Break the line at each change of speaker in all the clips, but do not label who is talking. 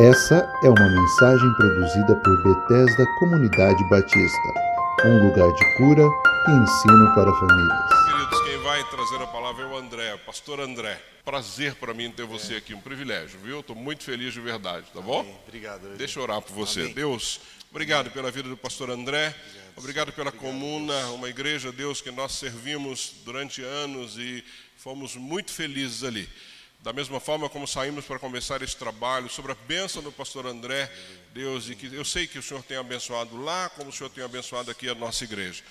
Essa é uma mensagem produzida por Bethesda Comunidade Batista, um lugar de cura e ensino para famílias.
Queridos, quem vai trazer a palavra é o André, pastor André. Prazer para mim ter você aqui, um privilégio, viu? Estou muito feliz de verdade, tá bom?
Amém. Obrigado. Eugênio.
Deixa eu orar por você.
Amém.
Deus, obrigado pela vida do pastor André. Obrigado pela comuna, uma igreja, Deus, que nós servimos durante anos e fomos muito felizes ali. Da mesma forma como saímos para começar esse trabalho, sobre a bênção do pastor André, Deus, e que eu sei que o Senhor tem abençoado lá, como o Senhor tem abençoado aqui a nossa igreja.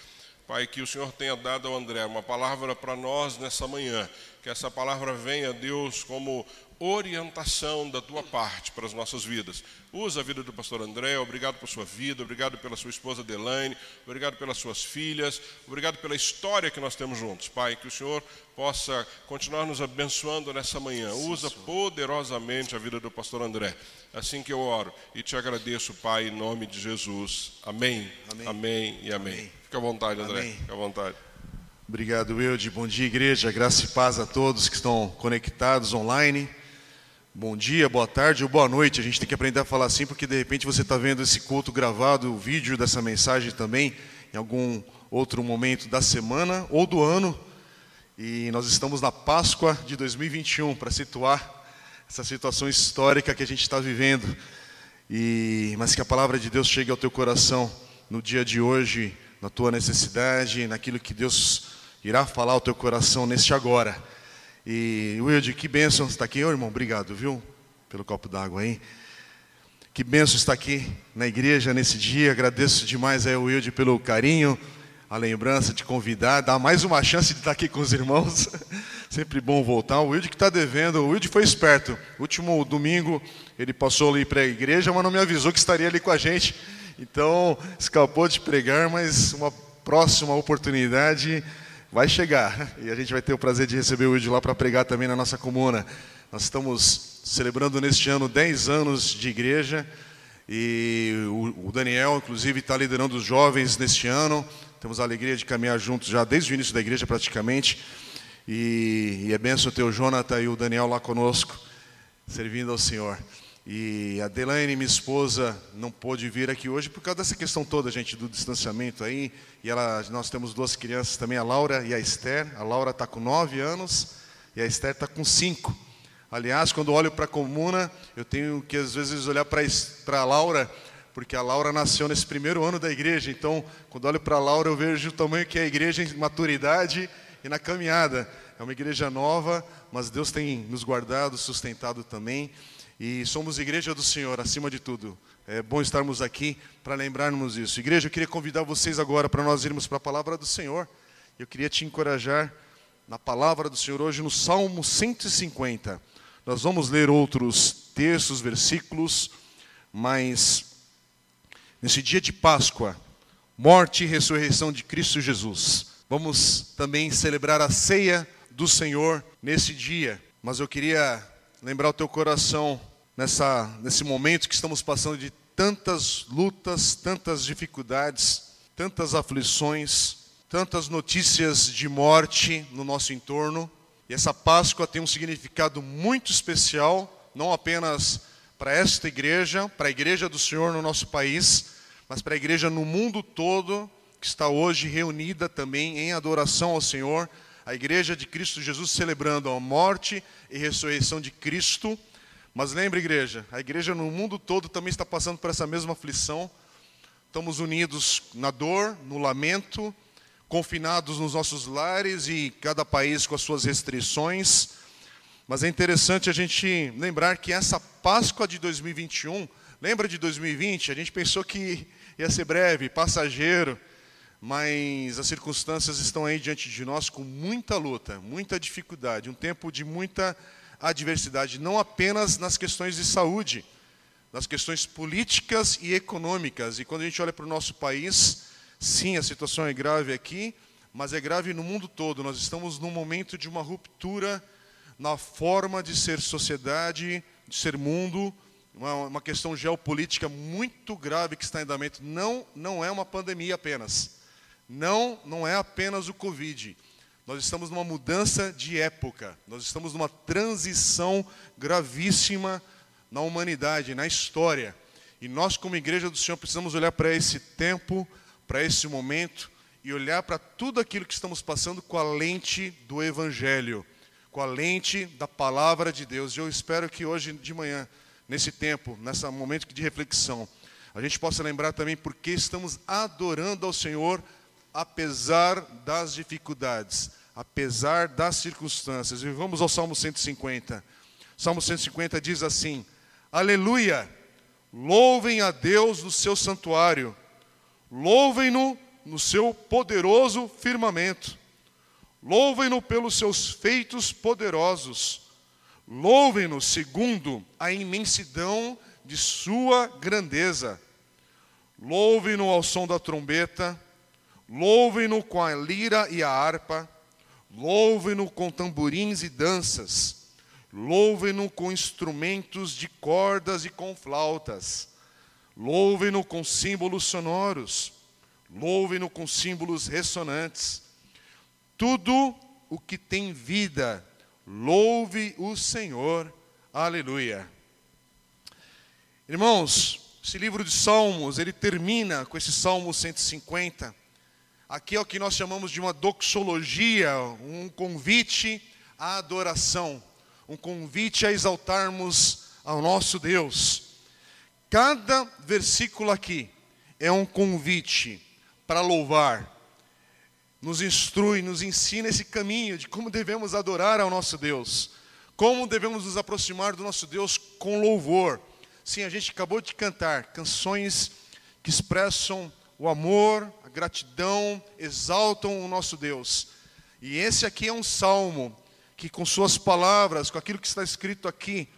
Pai, que o Senhor tenha dado ao André uma palavra para nós nessa manhã. Que essa palavra venha, Deus, como orientação da tua parte para as nossas vidas. Usa a vida do pastor André, obrigado por sua vida, obrigado pela sua esposa Delaine, obrigado pelas suas filhas, obrigado pela história que nós temos juntos. Pai, que o Senhor possa continuar nos abençoando nessa manhã. Usa poderosamente a vida do pastor André. Assim que eu oro e te agradeço, Pai, em nome de Jesus. Amém.
Amém.
Amém e amém.
Amém.
Fica à vontade, André.
Amém.
Fica à vontade.
Obrigado, Wilde. Bom dia, igreja. Graça e paz a todos que estão conectados online. Bom dia, boa tarde ou boa noite. A gente tem que aprender a falar assim, porque de repente você está vendo esse culto gravado, o vídeo dessa mensagem também, em algum outro momento da semana ou do ano. E nós estamos na Páscoa de 2021 para situar essa situação histórica que a gente está vivendo. E mas que a palavra de Deus chegue ao teu coração no dia de hoje, na tua necessidade, naquilo que Deus irá falar ao teu coração neste agora. E Wilde, que bênção estar aqui, Ô, irmão. Obrigado, viu, pelo copo d'água aí. Que bênção estar aqui na igreja nesse dia. Agradeço demais ao Wilde pelo carinho, a lembrança de convidar, dar mais uma chance de estar aqui com os irmãos. Sempre bom voltar. O Wilde que está devendo, o Wilde foi esperto. Último domingo ele passou ali para a igreja, mas não me avisou que estaria ali com a gente. Então escapou de pregar, mas uma próxima oportunidade vai chegar. E a gente vai ter o prazer de receber o Wilde lá para pregar também na nossa comuna. Nós estamos celebrando neste ano 10 anos de igreja. E o, Daniel, inclusive, está liderando os jovens neste ano. Temos a alegria de caminhar juntos já desde o início da igreja, praticamente. E, e é benção ter o Jonathan e o Daniel lá conosco, servindo ao Senhor. E a Delaine, minha esposa, não pôde vir aqui hoje por causa dessa questão toda, gente, do distanciamento aí. E ela, nós temos duas crianças também, a Laura e a Esther. A Laura está com nove anos e a Esther está com cinco. Aliás, quando olho para a comuna, eu tenho que às vezes olhar para a Laura, porque a Laura nasceu nesse primeiro ano da igreja. Então, quando olho para a Laura, eu vejo o tamanho que é a igreja em maturidade e na caminhada. É uma igreja nova, mas Deus tem nos guardado, sustentado também. E somos igreja do Senhor, acima de tudo. É bom estarmos aqui para lembrarmos isso. Igreja, eu queria convidar vocês agora para nós irmos para a palavra do Senhor. Eu queria te encorajar na palavra do Senhor hoje no Salmo 150. Nós vamos ler outros textos, versículos, mas nesse dia de Páscoa, morte e ressurreição de Cristo Jesus, vamos também celebrar a ceia do Senhor nesse dia. Mas eu queria lembrar o teu coração nessa, nesse momento que estamos passando de tantas lutas, tantas dificuldades, tantas aflições, tantas notícias de morte no nosso entorno. E essa Páscoa tem um significado muito especial, não apenas para esta igreja, para a igreja do Senhor no nosso país, mas para a igreja no mundo todo, que está hoje reunida também em adoração ao Senhor, a igreja de Cristo Jesus celebrando a morte e ressurreição de Cristo. Mas lembre, igreja, a igreja no mundo todo também está passando por essa mesma aflição. Estamos unidos na dor, no lamento, confinados nos nossos lares e cada país com as suas restrições. Mas é interessante a gente lembrar que essa Páscoa de 2021, lembra de 2020? A gente pensou que ia ser breve, passageiro, mas as circunstâncias estão aí diante de nós com muita luta, muita dificuldade, um tempo de muita adversidade, não apenas nas questões de saúde, nas questões políticas e econômicas. E quando a gente olha para o nosso país, sim, a situação é grave aqui, mas é grave no mundo todo. Nós estamos num momento de uma ruptura na forma de ser sociedade, de ser mundo, uma, questão geopolítica muito grave que está em andamento. Não, não é uma pandemia apenas. Não, não é apenas o Covid. Nós estamos numa mudança de época. Nós estamos numa transição gravíssima na humanidade, na história. E nós, como igreja do Senhor, precisamos olhar para esse tempo, para esse momento e olhar para tudo aquilo que estamos passando com a lente do Evangelho, com a lente da palavra de Deus. E eu espero que hoje de manhã, nesse tempo, nesse momento de reflexão, a gente possa lembrar também porque estamos adorando ao Senhor apesar das dificuldades, apesar das circunstâncias. E vamos ao Salmo 150. Salmo 150 diz assim: Aleluia! Louvem a Deus no seu santuário, louvem-no no seu poderoso firmamento, louvem-no pelos seus feitos poderosos, louvem-no segundo a imensidão de sua grandeza, louvem-no ao som da trombeta, louvem-no com a lira e a harpa, louvem-no com tamborins e danças, Louvem-no com instrumentos de cordas e com flautas. Louvem-no com símbolos sonoros. Louvem-no com símbolos ressonantes. Tudo o que tem vida, louve o Senhor. Aleluia. Irmãos, esse livro de Salmos, ele termina com esse Salmo 150. Aqui é o que nós chamamos de uma doxologia, um convite à adoração um convite a exaltarmos ao nosso Deus. Cada versículo aqui é um convite para louvar, nos instrui, nos ensina esse caminho de como devemos adorar ao nosso Deus, como devemos nos aproximar do nosso Deus com louvor. Sim, a gente acabou de cantar canções que expressam o amor, gratidão, exaltam o nosso Deus. E esse aqui é um salmo que com suas palavras, com aquilo que está escrito aqui,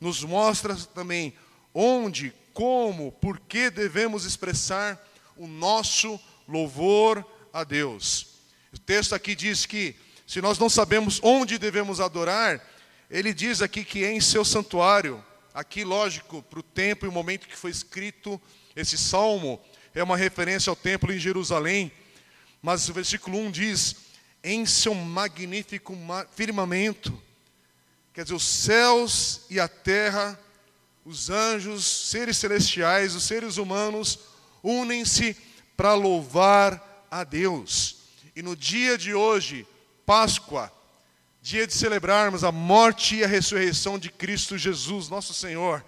nos mostra também onde, como, por que devemos expressar o nosso louvor a Deus. O texto aqui diz que se nós não sabemos onde devemos adorar, ele diz aqui que é em seu santuário. Aqui, lógico, para o tempo e o momento que foi escrito esse salmo, é uma referência ao templo em Jerusalém. Mas o versículo 1 diz: em seu magnífico firmamento. Quer dizer, os céus e a terra, os anjos, seres celestiais, os seres humanos, unem-se para louvar a Deus. E no dia de hoje, Páscoa, dia de celebrarmos a morte e a ressurreição de Cristo Jesus, nosso Senhor,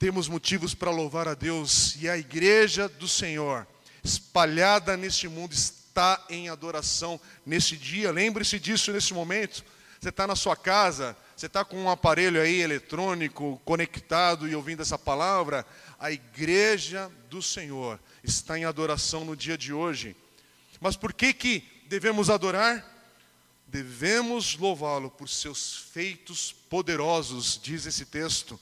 temos motivos para louvar a Deus e a igreja do Senhor, espalhada neste mundo, está em adoração nesse dia. Lembre-se disso nesse momento. Você está na sua casa, você está com um aparelho aí eletrônico conectado e ouvindo essa palavra. A igreja do Senhor está em adoração no dia de hoje. Mas por que, que devemos adorar? Devemos louvá-lo por seus feitos poderosos, diz esse texto,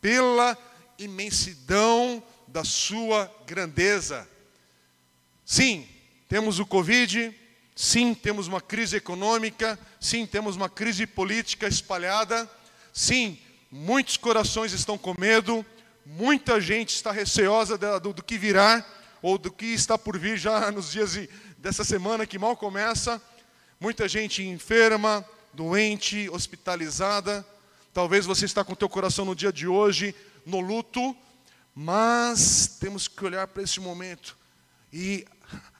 pela imensidão da sua grandeza. Sim, temos o Covid, sim, temos uma crise econômica, sim, temos uma crise política espalhada, sim, muitos corações estão com medo, muita gente está receosa do, do que virá, ou do que está por vir já nos dias dessa semana que mal começa, muita gente enferma, doente, hospitalizada. Talvez você está com o teu coração no dia de hoje no luto, mas temos que olhar para esse momento e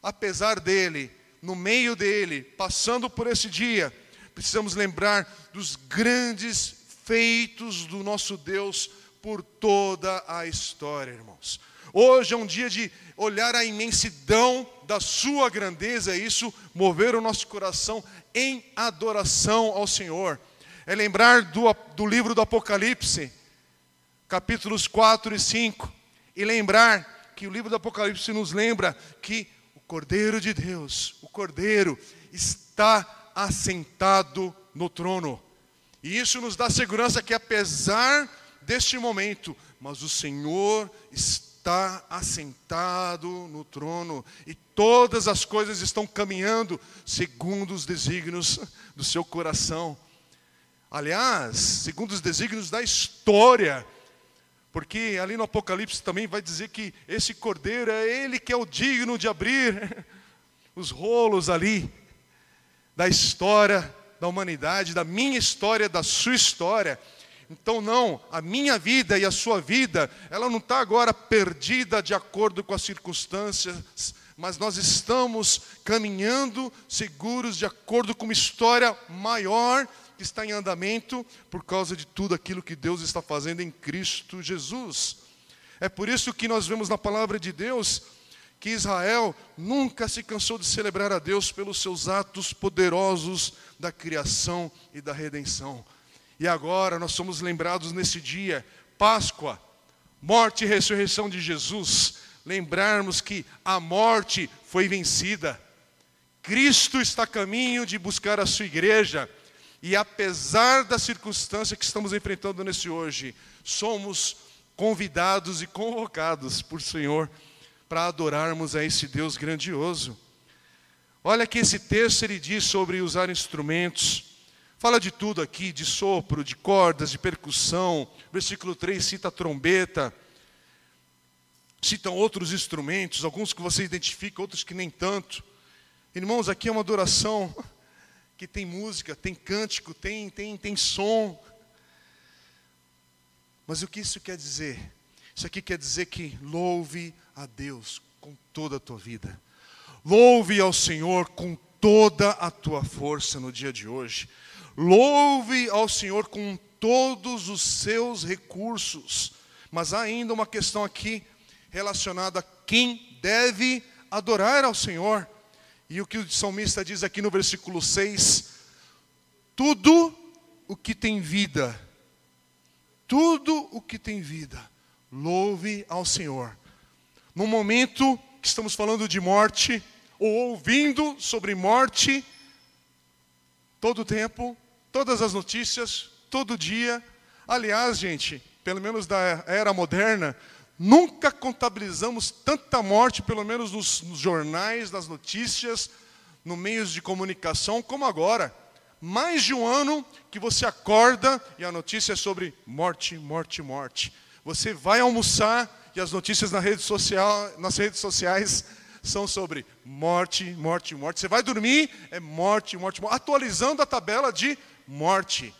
apesar dele, no meio dele, passando por esse dia, precisamos lembrar dos grandes feitos do nosso Deus por toda a história, irmãos. Hoje é um dia de olhar a imensidão da sua grandeza isso mover o nosso coração em adoração ao Senhor. É lembrar do, do livro do Apocalipse, capítulos 4 e 5, e lembrar que o livro do Apocalipse nos lembra que Cordeiro de Deus, o Cordeiro, está assentado no trono. E isso nos dá segurança que, apesar deste momento, mas o Senhor está assentado no trono e todas as coisas estão caminhando segundo os desígnios do seu coração. Aliás, segundo os desígnios da história, porque ali no Apocalipse também vai dizer que esse cordeiro é ele que é o digno de abrir os rolos ali da história da humanidade, da minha história, da sua história. Então, não, a minha vida e a sua vida, ela não está agora perdida de acordo com as circunstâncias, mas nós estamos caminhando seguros de acordo com uma história maior que está em andamento por causa de tudo aquilo que Deus está fazendo em Cristo Jesus. É por isso que nós vemos na palavra de Deus que Israel nunca se cansou de celebrar a Deus pelos seus atos poderosos da criação e da redenção. E agora nós somos lembrados nesse dia, Páscoa, morte e ressurreição de Jesus, lembrarmos que a morte foi vencida. Cristo está a caminho de buscar a sua igreja, e apesar da circunstância que estamos enfrentando nesse hoje, somos convidados e convocados por Senhor para adorarmos a esse Deus grandioso. Olha que esse texto ele diz sobre usar instrumentos. Fala de tudo aqui, de sopro, de cordas, de percussão. Versículo 3 cita a trombeta. Citam outros instrumentos, alguns que você identifica, outros que nem tanto. Irmãos, aqui é uma adoração que tem música, tem cântico, tem, tem, tem som. Mas o que isso quer dizer? Isso aqui quer dizer que louve a Deus com toda a tua vida. Louve ao Senhor com toda a tua força no dia de hoje. Louve ao Senhor com todos os seus recursos. Mas há ainda uma questão aqui relacionada a quem deve adorar ao Senhor. E o que o salmista diz aqui no versículo 6: Tudo o que tem vida, tudo o que tem vida, louve ao Senhor. No momento que estamos falando de morte, ou ouvindo sobre morte, todo o tempo, todas as notícias, todo dia. Aliás, gente, pelo menos da era moderna, nunca contabilizamos tanta morte, pelo menos nos, nos jornais, nas notícias, no meios de comunicação, como agora. Mais de um ano que você acorda e a notícia é sobre morte, morte, morte. Você vai almoçar e as notícias na rede social, nas redes sociais são sobre morte, morte, morte. Você vai dormir, é morte, morte, morte, atualizando a tabela de morte.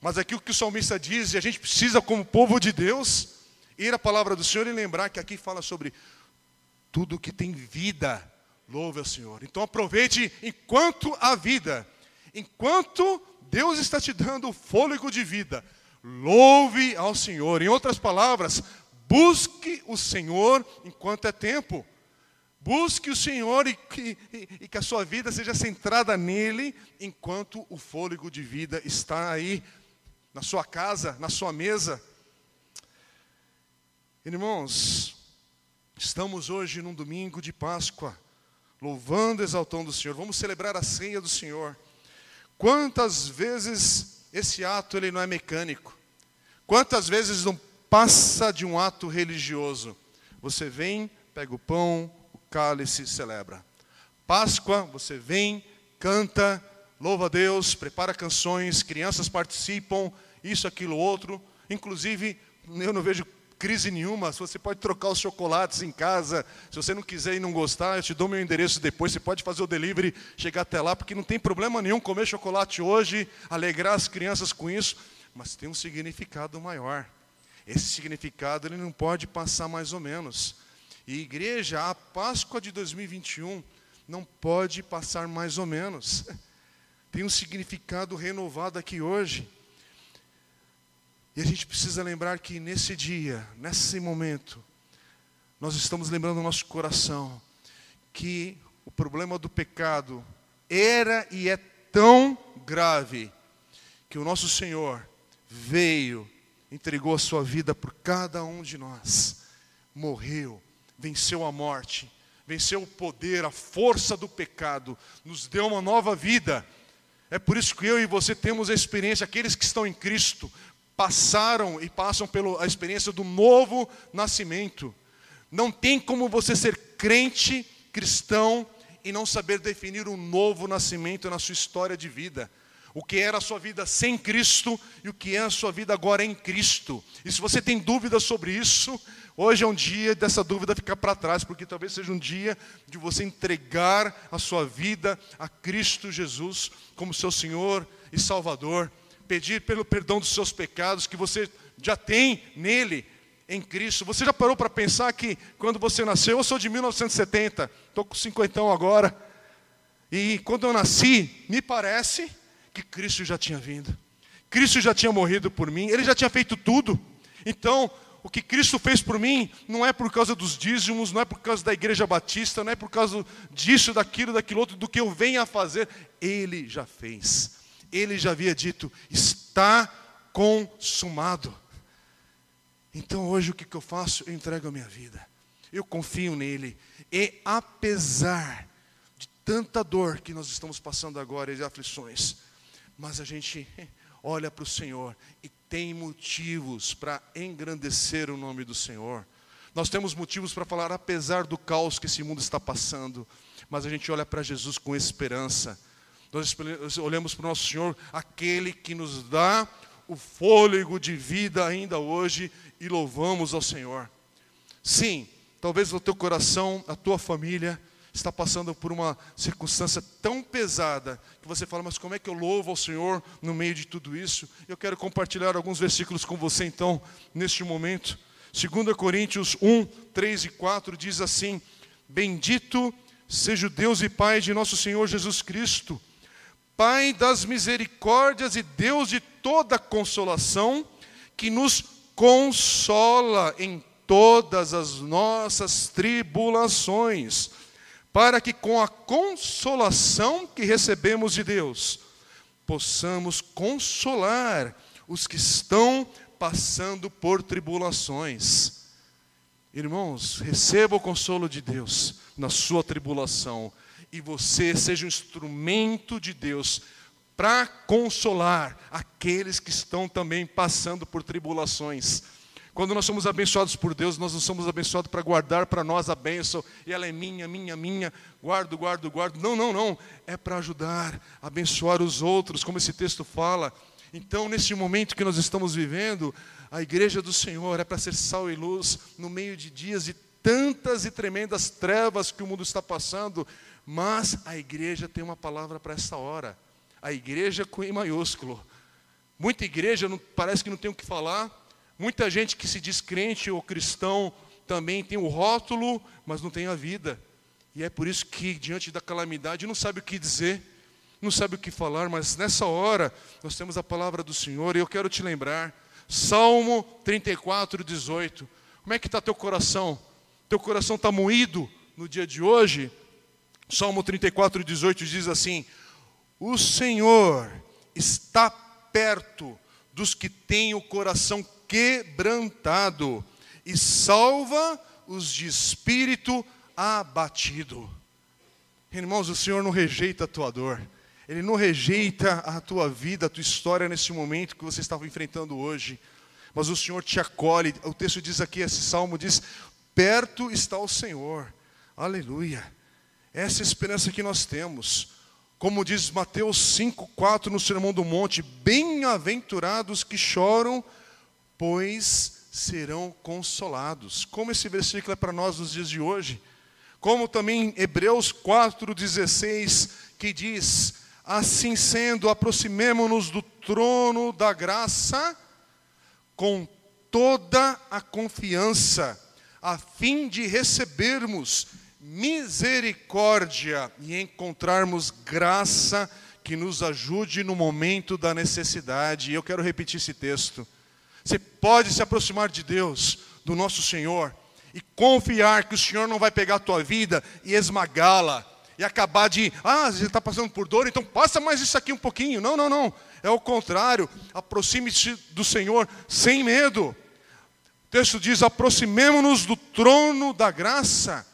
Mas aqui o que o salmista diz, e a gente precisa, como povo de Deus, ir à palavra do Senhor e lembrar que aqui fala sobre tudo que tem vida, louve ao Senhor. Então aproveite enquanto há vida, enquanto Deus está te dando o fôlego de vida, louve ao Senhor. Em outras palavras, Busque o Senhor enquanto é tempo. Busque o Senhor e que, e, e que, a sua vida seja centrada nele enquanto o fôlego de vida está aí, na sua casa, na sua mesa. Irmãos, estamos hoje num domingo de Páscoa, louvando, exaltando o Senhor. Vamos celebrar a ceia do Senhor. Quantas vezes esse ato ele não é mecânico? Quantas vezes não passa de um ato religioso. Você vem, pega o pão, o cálice, celebra. Páscoa, você vem, canta, louva a Deus, prepara canções, crianças participam, isso, aquilo, outro. Inclusive, eu não vejo crise nenhuma. Se você pode trocar os chocolates em casa, se você não quiser e não gostar, eu te dou meu endereço depois. Você pode fazer o delivery, chegar até lá, porque não tem problema nenhum comer chocolate hoje, alegrar as crianças com isso, mas tem um significado maior. Esse significado ele não pode passar mais ou menos. E igreja, a Páscoa de 2021 não pode passar mais ou menos. Tem um significado renovado aqui hoje. E a gente precisa lembrar que nesse dia, nesse momento, nós estamos lembrando no nosso coração que o problema do pecado era e é tão grave que o nosso Senhor veio entregou a sua vida por cada um de nós, morreu, venceu a morte, venceu o poder, a força do pecado, nos deu uma nova vida. É por isso que eu e você temos a experiência, aqueles que estão em Cristo, passaram e passam pela experiência do novo nascimento. Não tem como você ser crente, cristão, e não saber definir um novo nascimento na sua história de vida o que era a sua vida sem Cristo e o que é a sua vida agora em Cristo. E se você tem dúvidas sobre isso, hoje é um dia dessa dúvida ficar para trás, porque talvez seja um dia de você entregar a sua vida a Cristo Jesus como seu Senhor e Salvador pedir pelo perdão dos seus pecados que você já tem nele, em Cristo. Você já parou para pensar que quando você nasceu, eu sou de 1970, estou com 50 agora, e quando eu nasci, me parece que Cristo já tinha vindo. Cristo já tinha morrido por mim, Ele já tinha feito tudo. Então, o que Cristo fez por mim não é por causa dos dízimos, não é por causa da igreja batista, não é por causa disso, daquilo, daquilo outro, do que eu venho a fazer. Ele já fez. Ele já havia dito: está consumado. Então hoje o que, eu faço? Eu entrego a minha vida. Eu confio nele. E apesar de tanta dor que nós estamos passando agora e aflições, mas a gente olha para o Senhor e tem motivos para engrandecer o nome do Senhor. Nós temos motivos para falar, apesar do caos que esse mundo está passando, mas a gente olha para Jesus com esperança. Nós olhamos para o nosso Senhor, aquele que nos dá o fôlego de vida ainda hoje e louvamos ao Senhor. Sim, talvez o teu coração, a tua família está passando por uma circunstância tão pesada que você fala, mas como é que eu louvo ao Senhor no meio de tudo isso? Eu quero compartilhar alguns versículos com você então, neste momento. 2 Coríntios 1, 3 e 4 diz assim: Bendito seja o Deus e Pai de nosso Senhor Jesus Cristo, Pai das misericórdias e Deus de toda consolação, que nos consola em todas as nossas tribulações para que com a consolação que recebemos de Deus, possamos consolar os que estão passando por tribulações. Irmãos, receba o consolo de Deus na sua tribulação e você seja um instrumento de Deus para consolar aqueles que estão também passando por tribulações. Quando nós somos abençoados por Deus, nós não somos abençoados para guardar para nós a bênção, e ela é minha, minha, minha, guardo, guardo, guardo. Não, não, não. É para ajudar, abençoar os outros, como esse texto fala. Então, nesse momento que nós estamos vivendo, a igreja do Senhor é para ser sal e luz no meio de dias de tantas e tremendas trevas que o mundo está passando, mas a igreja tem uma palavra para essa hora. A igreja com I maiúsculo. Muita igreja não, parece que não tem o que falar, Muita gente que se diz crente ou cristão também tem o rótulo, mas não tem a vida. E é por isso que, diante da calamidade, não sabe o que dizer, não sabe o que falar, mas nessa hora nós temos a palavra do Senhor e eu quero te lembrar. Salmo 34, 18. Como é que está teu coração? Teu coração está moído no dia de hoje? Salmo 34, 18 diz assim: O Senhor está perto dos que têm o coração quebrantado e salva os de espírito abatido. Irmãos, o Senhor não rejeita a tua dor. Ele não rejeita a tua vida, a tua história nesse momento que você estava enfrentando hoje. Mas o Senhor te acolhe. O texto diz aqui, esse salmo diz: Perto está o Senhor. Aleluia. Essa é a esperança que nós temos. Como diz Mateus 5,4 no Sermão do Monte: Bem-aventurados que choram pois serão consolados. Como esse versículo é para nós nos dias de hoje. Como também Hebreus 4,16, que diz: Assim sendo, aproximemo-nos do trono da graça com toda a confiança, a fim de recebermos misericórdia e encontrarmos graça que nos ajude no momento da necessidade. E eu quero repetir esse texto. Você pode se aproximar de Deus, do nosso Senhor, e confiar que o Senhor não vai pegar a tua vida e esmagá-la, e acabar de, ah, você está passando por dor, então passa mais isso aqui um pouquinho. Não, não, não. É o contrário. Aproxime-se do Senhor sem medo. Texto diz: aproximemo-nos do trono da graça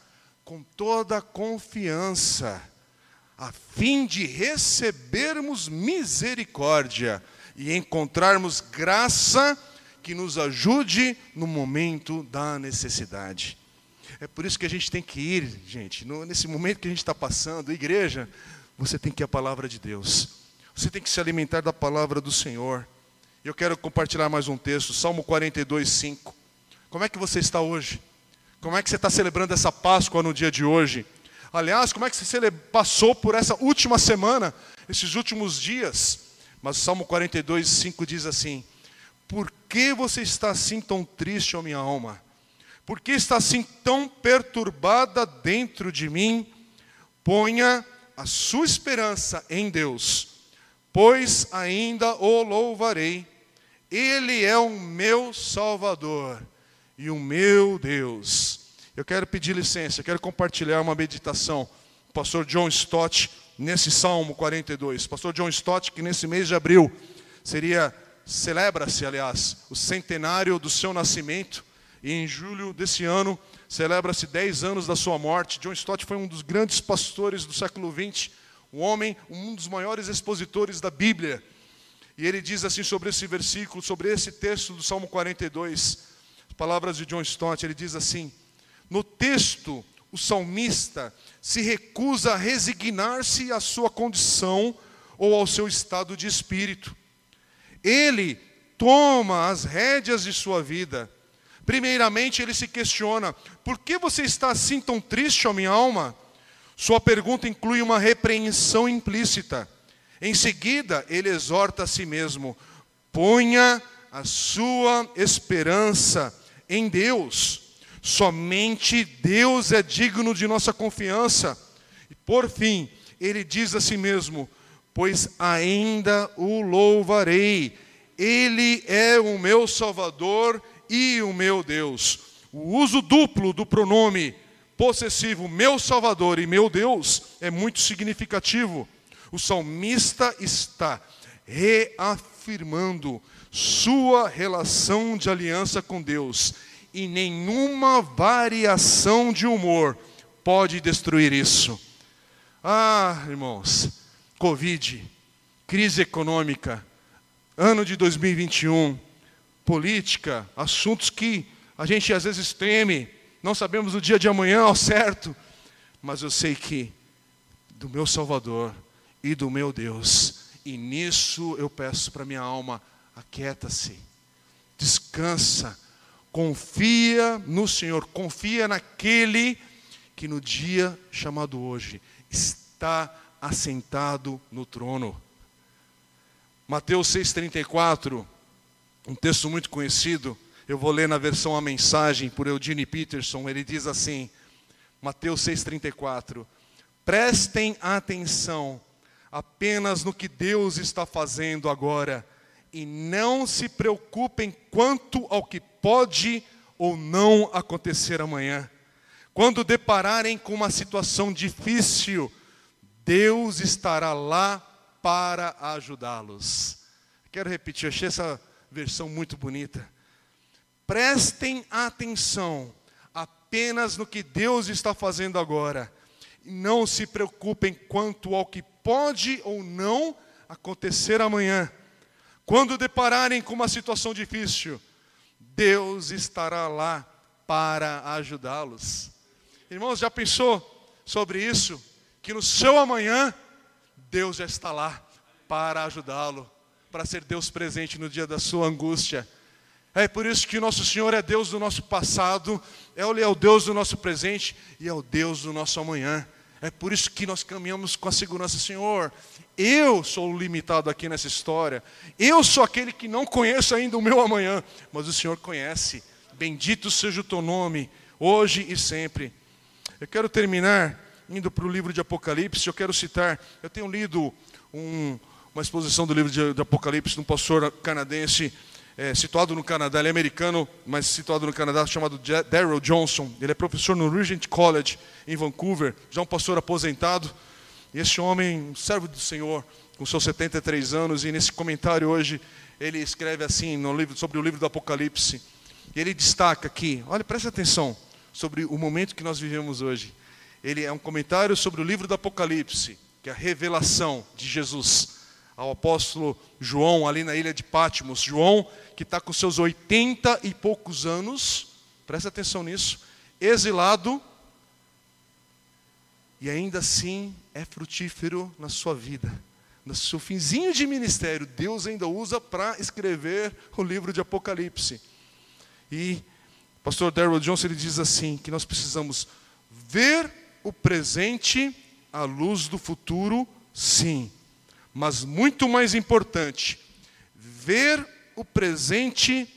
com toda confiança, a fim de recebermos misericórdia e encontrarmos graça que nos ajude no momento da necessidade. É por isso que a gente tem que ir, gente, nesse momento que a gente está passando, igreja, você tem que ir à palavra de Deus. Você tem que se alimentar da palavra do Senhor. Eu quero compartilhar mais um texto, Salmo 42, 5. Como é que você está hoje? Como é que você está celebrando essa Páscoa no dia de hoje? Aliás, como é que você passou por essa última semana, esses últimos dias? Mas o Salmo 42, 5 diz assim: Por que você está assim tão triste, ó minha alma? Por que está assim tão perturbada dentro de mim? Ponha a sua esperança em Deus, pois ainda o louvarei. Ele é o meu Salvador e o meu Deus. Eu quero pedir licença, quero compartilhar uma meditação. O pastor John Stott, nesse Salmo 42. Pastor John Stott, que nesse mês de abril seria, celebra-se, aliás, o centenário do seu nascimento. E em julho desse ano celebra-se 10 anos da sua morte. John Stott foi um dos grandes pastores do século XX, um homem, um dos maiores expositores da Bíblia. E ele diz assim sobre esse versículo, sobre esse texto do Salmo 42, palavras de John Stott, ele diz assim: No texto, o salmista se recusa a resignar-se à sua condição ou ao seu estado de espírito. Ele toma as rédeas de sua vida Primeiramente, ele se questiona: por que você está assim tão triste, ó minha alma? Sua pergunta inclui uma repreensão implícita. Em seguida, ele exorta a si mesmo: ponha a sua esperança em Deus. Somente Deus é digno de nossa confiança. E por fim, ele diz a si mesmo: Pois ainda o louvarei. Ele é o meu Salvador e o meu Deus. O uso duplo do pronome possessivo meu Salvador e meu Deus é muito significativo. O salmista está reafirmando sua relação de aliança com Deus e nenhuma variação de humor pode destruir isso. Ah, irmãos, Covid, crise econômica, ano de 2021, política, assuntos que a gente às vezes teme, não sabemos o dia de amanhã ao certo, mas eu sei que do meu Salvador e do meu Deus, e nisso eu peço para minha alma, aquieta-se, descansa, confia no Senhor, confia naquele que no dia chamado hoje está assentado no trono. Mateus 6,34 um texto muito conhecido, eu vou ler na versão A Mensagem, por Eugene Peterson, ele diz assim, Mateus 6,34: Prestem atenção apenas no que Deus está fazendo agora, e não se preocupem quanto ao que pode ou não acontecer amanhã. Quando depararem com uma situação difícil, Deus estará lá para ajudá-los. Quero repetir, achei essa versão muito bonita. Prestem atenção apenas no que Deus está fazendo agora. Não se preocupem quanto ao que pode ou não acontecer amanhã. Quando depararem com uma situação difícil, Deus estará lá para ajudá-los. Irmãos, já pensou sobre isso? Que no seu amanhã, Deus já está lá para ajudá-lo para ser Deus presente no dia da sua angústia. É por isso que nosso Senhor é Deus do nosso passado, é o Deus do nosso presente e é o Deus do nosso amanhã. É por isso que nós caminhamos com a segurança, Senhor. Eu sou limitado aqui nessa história. Eu sou aquele que não conheço ainda o meu amanhã, mas o Senhor conhece. Bendito seja o teu nome, hoje e sempre. Eu quero terminar indo para o livro de Apocalipse. Eu quero citar, eu tenho lido um, uma exposição do livro de, de Apocalipse de um pastor canadense, é, situado no Canadá, ele é americano, mas situado no Canadá, chamado Daryl Johnson. Ele é professor no Regent College, em Vancouver, já um pastor aposentado. E esse homem, servo do Senhor, com seus 73 anos, e nesse comentário hoje, ele escreve assim no livro, sobre o livro do Apocalipse. E ele destaca aqui, olha, preste atenção, sobre o momento que nós vivemos hoje. Ele é um comentário sobre o livro do Apocalipse, que é a revelação de Jesus ao apóstolo João, ali na ilha de Pátimos. João, que está com seus oitenta e poucos anos, presta atenção nisso, exilado, e ainda assim é frutífero na sua vida. No seu finzinho de ministério, Deus ainda usa para escrever o livro de Apocalipse. E o pastor Darrell Johnson ele diz assim: que nós precisamos ver o presente à luz do futuro, sim mas muito mais importante, ver o presente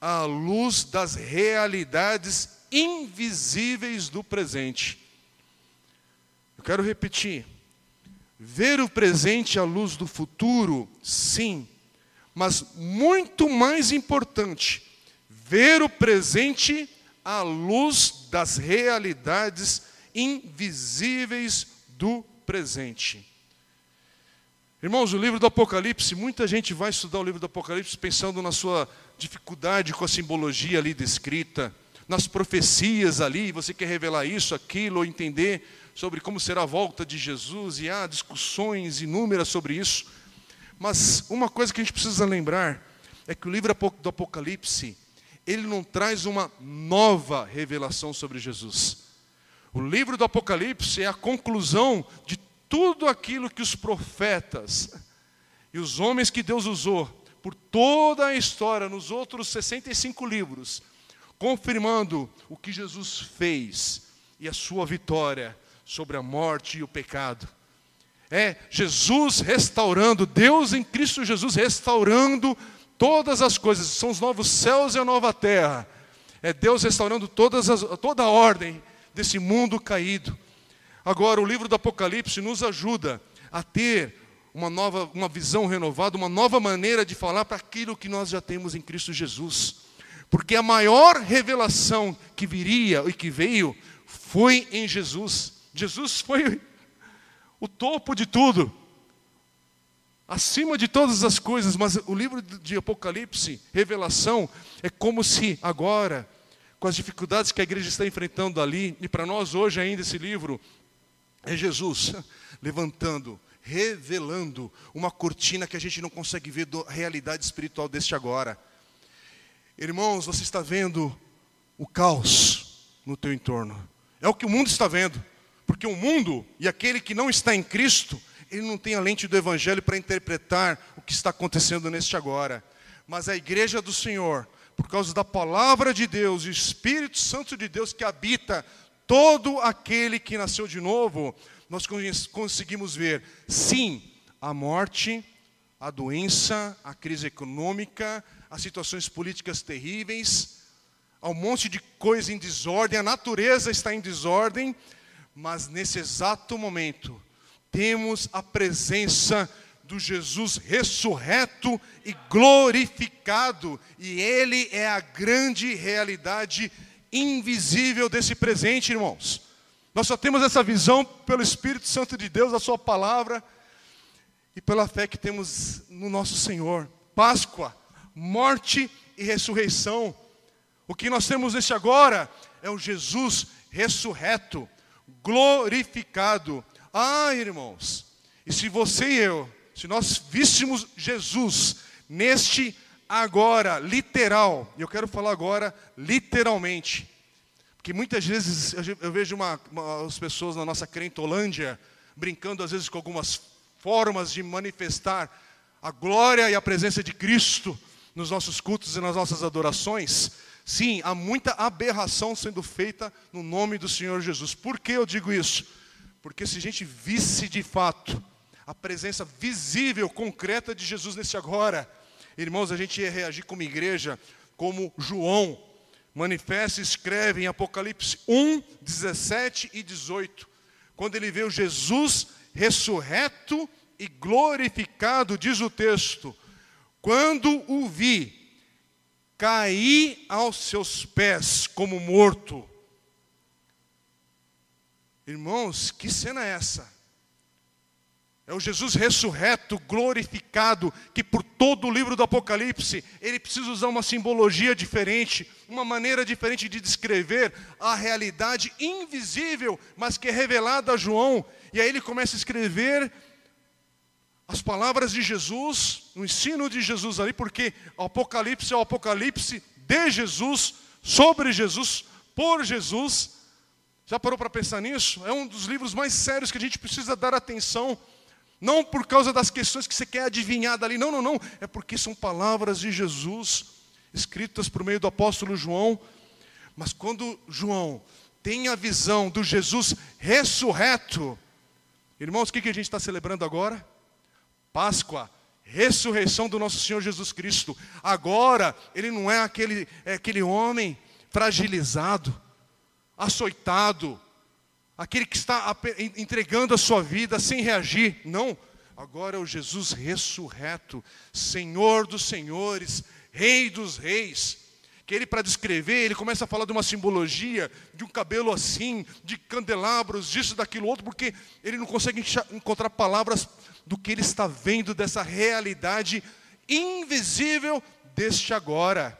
à luz das realidades invisíveis do presente. Eu quero repetir. Ver o presente à luz do futuro, sim, mas muito mais importante, ver o presente à luz das realidades invisíveis do presente. Irmãos, o livro do Apocalipse, muita gente vai estudar o livro do Apocalipse pensando na sua dificuldade com a simbologia ali descrita, nas profecias ali, você quer revelar isso, aquilo, ou entender sobre como será a volta de Jesus, e há discussões inúmeras sobre isso. Mas uma coisa que a gente precisa lembrar é que o livro do Apocalipse, ele não traz uma nova revelação sobre Jesus. O livro do Apocalipse é a conclusão de tudo aquilo que os profetas e os homens que Deus usou por toda a história, nos outros 65 livros, confirmando o que Jesus fez e a sua vitória sobre a morte e o pecado. É Jesus restaurando, Deus em Cristo Jesus restaurando todas as coisas, são os novos céus e a nova terra. É Deus restaurando todas as, toda a ordem desse mundo caído. Agora, o livro do Apocalipse nos ajuda a ter uma nova, uma visão renovada, uma nova maneira de falar para aquilo que nós já temos em Cristo Jesus. Porque a maior revelação que viria e que veio foi em Jesus. Jesus foi o topo de tudo, acima de todas as coisas, mas o livro de Apocalipse, Revelação, é como se agora, com as dificuldades que a igreja está enfrentando ali, e para nós hoje ainda esse livro é Jesus levantando, revelando uma cortina que a gente não consegue ver da realidade espiritual deste agora. Irmãos, você está vendo o caos no teu entorno. É o que o mundo está vendo. Porque o mundo e aquele que não está em Cristo, ele não tem a lente do evangelho para interpretar o que está acontecendo neste agora. Mas a igreja do Senhor, por causa da palavra de Deus o Espírito Santo de Deus que habita todo aquele que nasceu de novo, nós conseguimos ver, sim, a morte, a doença, a crise econômica, as situações políticas terríveis, há um monte de coisa em desordem, a natureza está em desordem, mas nesse exato momento, temos a presença do Jesus ressurreto e glorificado, e Ele é a grande realidade invisível desse presente, irmãos. Nós só temos essa visão pelo Espírito Santo de Deus, a Sua palavra, e pela fé que temos no nosso Senhor. Páscoa, morte e ressurreição. O que nós temos neste agora é o Jesus ressurreto, glorificado. Ah, irmãos, e se você e eu, se nós víssemos Jesus neste agora, literal, e eu quero falar agora literalmente, porque muitas vezes eu vejo uma, uma, as pessoas na nossa crentolândia brincando às vezes com algumas formas de manifestar a glória e a presença de Cristo nos nossos cultos e nas nossas adorações. Sim, há muita aberração sendo feita no nome do Senhor Jesus. Por que eu digo isso? Porque se a gente visse de fato a presença visível, concreta de Jesus nesse agora, Irmãos, a gente ia reagir como igreja, como João manifesta e escreve em Apocalipse 1, 17 e 18, quando ele vê o Jesus ressurreto e glorificado, diz o texto: quando o vi, caí aos seus pés como morto. Irmãos, que cena é essa? É o Jesus ressurreto, glorificado, que por todo o livro do Apocalipse, ele precisa usar uma simbologia diferente, uma maneira diferente de descrever a realidade invisível, mas que é revelada a João. E aí ele começa a escrever as palavras de Jesus, o ensino de Jesus ali, porque o Apocalipse é o Apocalipse de Jesus, sobre Jesus, por Jesus. Já parou para pensar nisso? É um dos livros mais sérios que a gente precisa dar atenção não por causa das questões que você quer adivinhar dali, não, não, não. É porque são palavras de Jesus, escritas por meio do apóstolo João. Mas quando João tem a visão do Jesus ressurreto, irmãos, o que a gente está celebrando agora? Páscoa, ressurreição do nosso Senhor Jesus Cristo. Agora, ele não é aquele, é aquele homem fragilizado, açoitado, aquele que está entregando a sua vida sem reagir. Não, agora é o Jesus ressurreto, Senhor dos senhores, Rei dos reis. Que ele, para descrever, ele começa a falar de uma simbologia, de um cabelo assim, de candelabros, disso, daquilo outro, porque ele não consegue encontrar palavras do que ele está vendo dessa realidade invisível deste agora.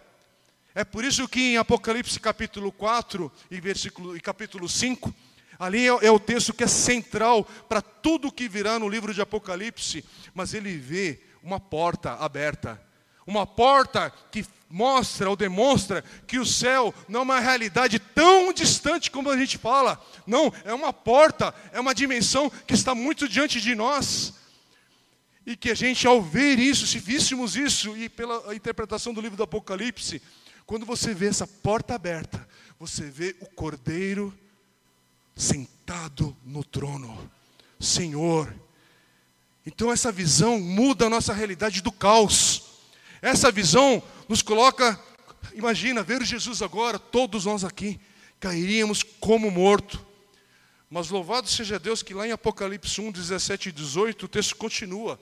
É por isso que em Apocalipse capítulo 4 e, versículo, e capítulo 5, ali é, é o texto que é central para tudo que virá no livro de Apocalipse, mas ele vê uma porta aberta. Uma porta que mostra ou demonstra que o céu não é uma realidade tão distante como a gente fala. Não, é uma porta, é uma dimensão que está muito diante de nós. E que a gente, ao ver isso, se víssemos isso, e pela interpretação do livro do Apocalipse, quando você vê essa porta aberta, você vê o Cordeiro sentado no trono. Senhor. Então essa visão muda a nossa realidade do caos. Essa visão nos coloca, imagina, ver Jesus agora, todos nós aqui cairíamos como morto. Mas louvado seja Deus que lá em Apocalipse 1, 17 e 18, o texto continua.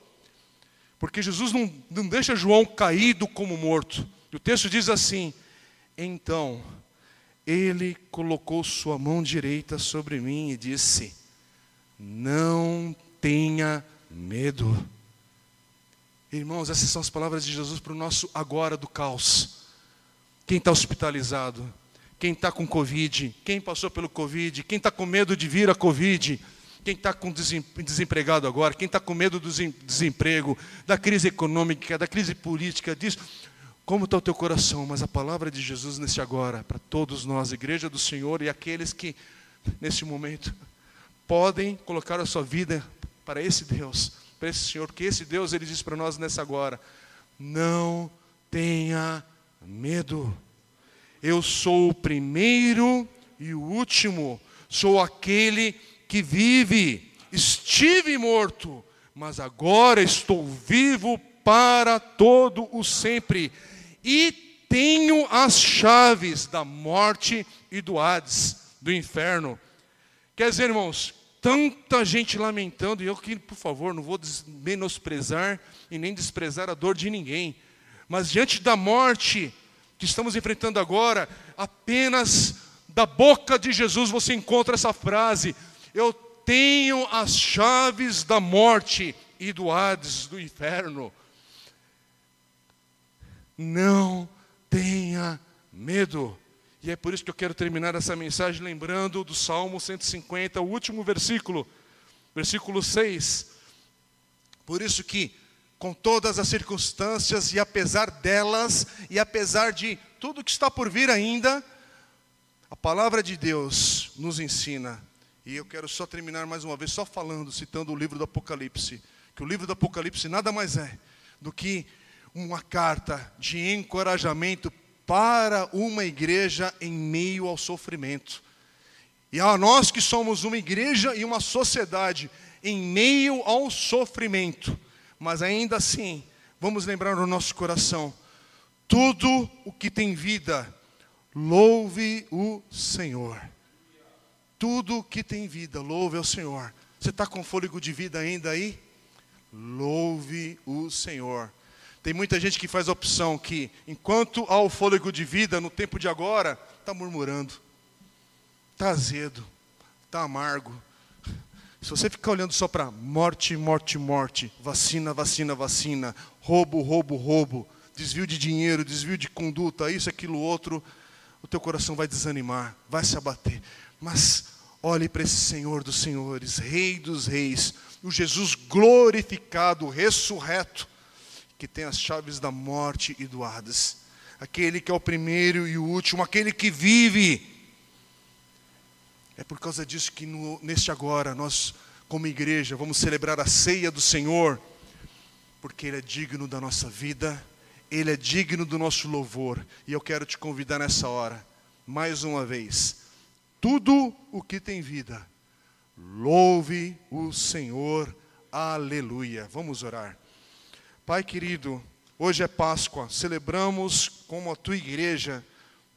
Porque Jesus não, não deixa João caído como morto. E o texto diz assim: Então ele colocou sua mão direita sobre mim e disse: Não tenha medo. Irmãos, essas são as palavras de Jesus para o nosso agora do caos. Quem está hospitalizado, quem está com Covid, quem passou pelo Covid, quem está com medo de vir a Covid, quem está com desempregado agora, quem está com medo do desemprego, da crise econômica, da crise política, disso. Como está o teu coração? Mas a palavra de Jesus nesse agora, para todos nós, igreja do Senhor e aqueles que, nesse momento, podem colocar a sua vida para esse Deus, para esse Senhor, que esse Deus, ele diz para nós nessa agora: não tenha medo. Eu sou o primeiro e o último, sou aquele que vive. Estive morto, mas agora estou vivo para todo o sempre e tenho as chaves da morte e do Hades, do inferno. Quer dizer, irmãos, tanta gente lamentando, e eu que, por favor, não vou menosprezar e nem desprezar a dor de ninguém, mas diante da morte que estamos enfrentando agora, apenas da boca de Jesus você encontra essa frase: Eu tenho as chaves da morte e do Hades, do inferno. Não tenha medo. E é por isso que eu quero terminar essa mensagem lembrando do Salmo 150, o último versículo, versículo 6. Por isso que, com todas as circunstâncias e apesar delas, e apesar de tudo que está por vir ainda, a palavra de Deus nos ensina. E eu quero só terminar mais uma vez, só falando, citando o livro do Apocalipse. Que o livro do Apocalipse nada mais é do que uma carta de encorajamento para uma igreja em meio ao sofrimento. E a nós que somos uma igreja e uma sociedade em meio ao sofrimento, mas ainda assim, vamos lembrar no nosso coração: tudo o que tem vida, louve o Senhor. Tudo o que tem vida, louve ao Senhor. Você está com fôlego de vida ainda aí? Louve o Senhor. Tem muita gente que faz a opção que, enquanto há o fôlego de vida no tempo de agora, está murmurando, está azedo, está amargo. Se você ficar olhando só para morte, morte, morte, vacina, vacina, vacina, roubo, roubo, roubo, desvio de dinheiro, desvio de conduta, isso, aquilo, outro, o teu coração vai desanimar, vai se abater. Mas olhe para esse Senhor dos Senhores, Rei dos Reis, o Jesus glorificado, ressurreto, que tem as chaves da morte e do Hades. Aquele que é o primeiro e o último, aquele que vive. É por causa disso que no, neste agora nós, como igreja, vamos celebrar a ceia do Senhor, porque Ele é digno da nossa vida, Ele é digno do nosso louvor. E eu quero te convidar nessa hora, mais uma vez, tudo o que tem vida, louve o Senhor Aleluia. Vamos orar. Pai querido, hoje é Páscoa, celebramos como a tua igreja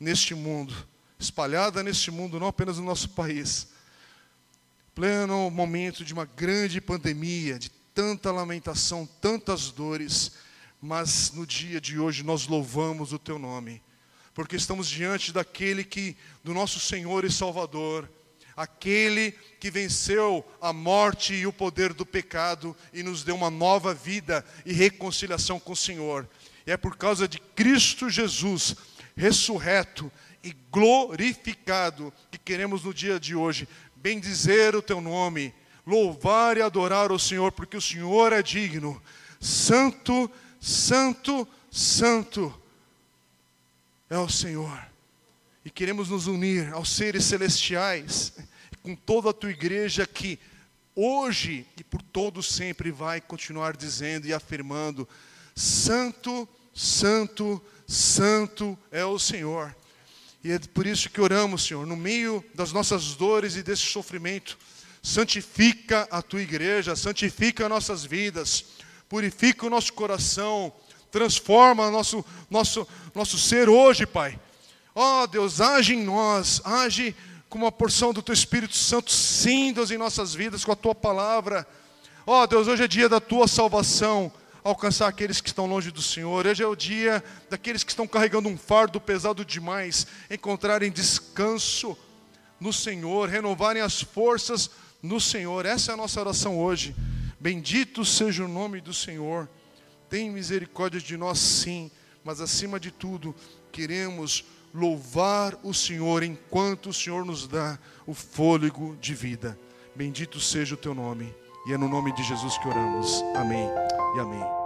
neste mundo, espalhada neste mundo, não apenas no nosso país. Pleno momento de uma grande pandemia, de tanta lamentação, tantas dores, mas no dia de hoje nós louvamos o teu nome, porque estamos diante daquele que, do nosso Senhor e Salvador, aquele que venceu a morte e o poder do pecado e nos deu uma nova vida e reconciliação com o Senhor. E é por causa de Cristo Jesus, ressurreto e glorificado, que queremos no dia de hoje bendizer o teu nome, louvar e adorar o Senhor, porque o Senhor é digno. Santo, santo, santo é o Senhor e queremos nos unir aos seres celestiais, com toda a tua igreja que hoje e por todo sempre vai continuar dizendo e afirmando: Santo, Santo, Santo é o Senhor. E é por isso que oramos, Senhor, no meio das nossas dores e desse sofrimento, santifica a tua igreja, santifica nossas vidas, purifica o nosso coração, transforma nosso, nosso, nosso ser hoje, Pai Ó oh, Deus, age em nós, age com uma porção do Teu Espírito Santo, sim, Deus, em nossas vidas, com a Tua palavra. Ó oh, Deus, hoje é dia da Tua salvação, alcançar aqueles que estão longe do Senhor. Hoje é o dia daqueles que estão carregando um fardo pesado demais, encontrarem descanso no Senhor, renovarem as forças no Senhor. Essa é a nossa oração hoje. Bendito seja o nome do Senhor. Tem misericórdia de nós, sim, mas acima de tudo, queremos louvar o Senhor enquanto o Senhor nos dá o fôlego de vida. Bendito seja o teu nome, e é no nome de Jesus que oramos. Amém e amém.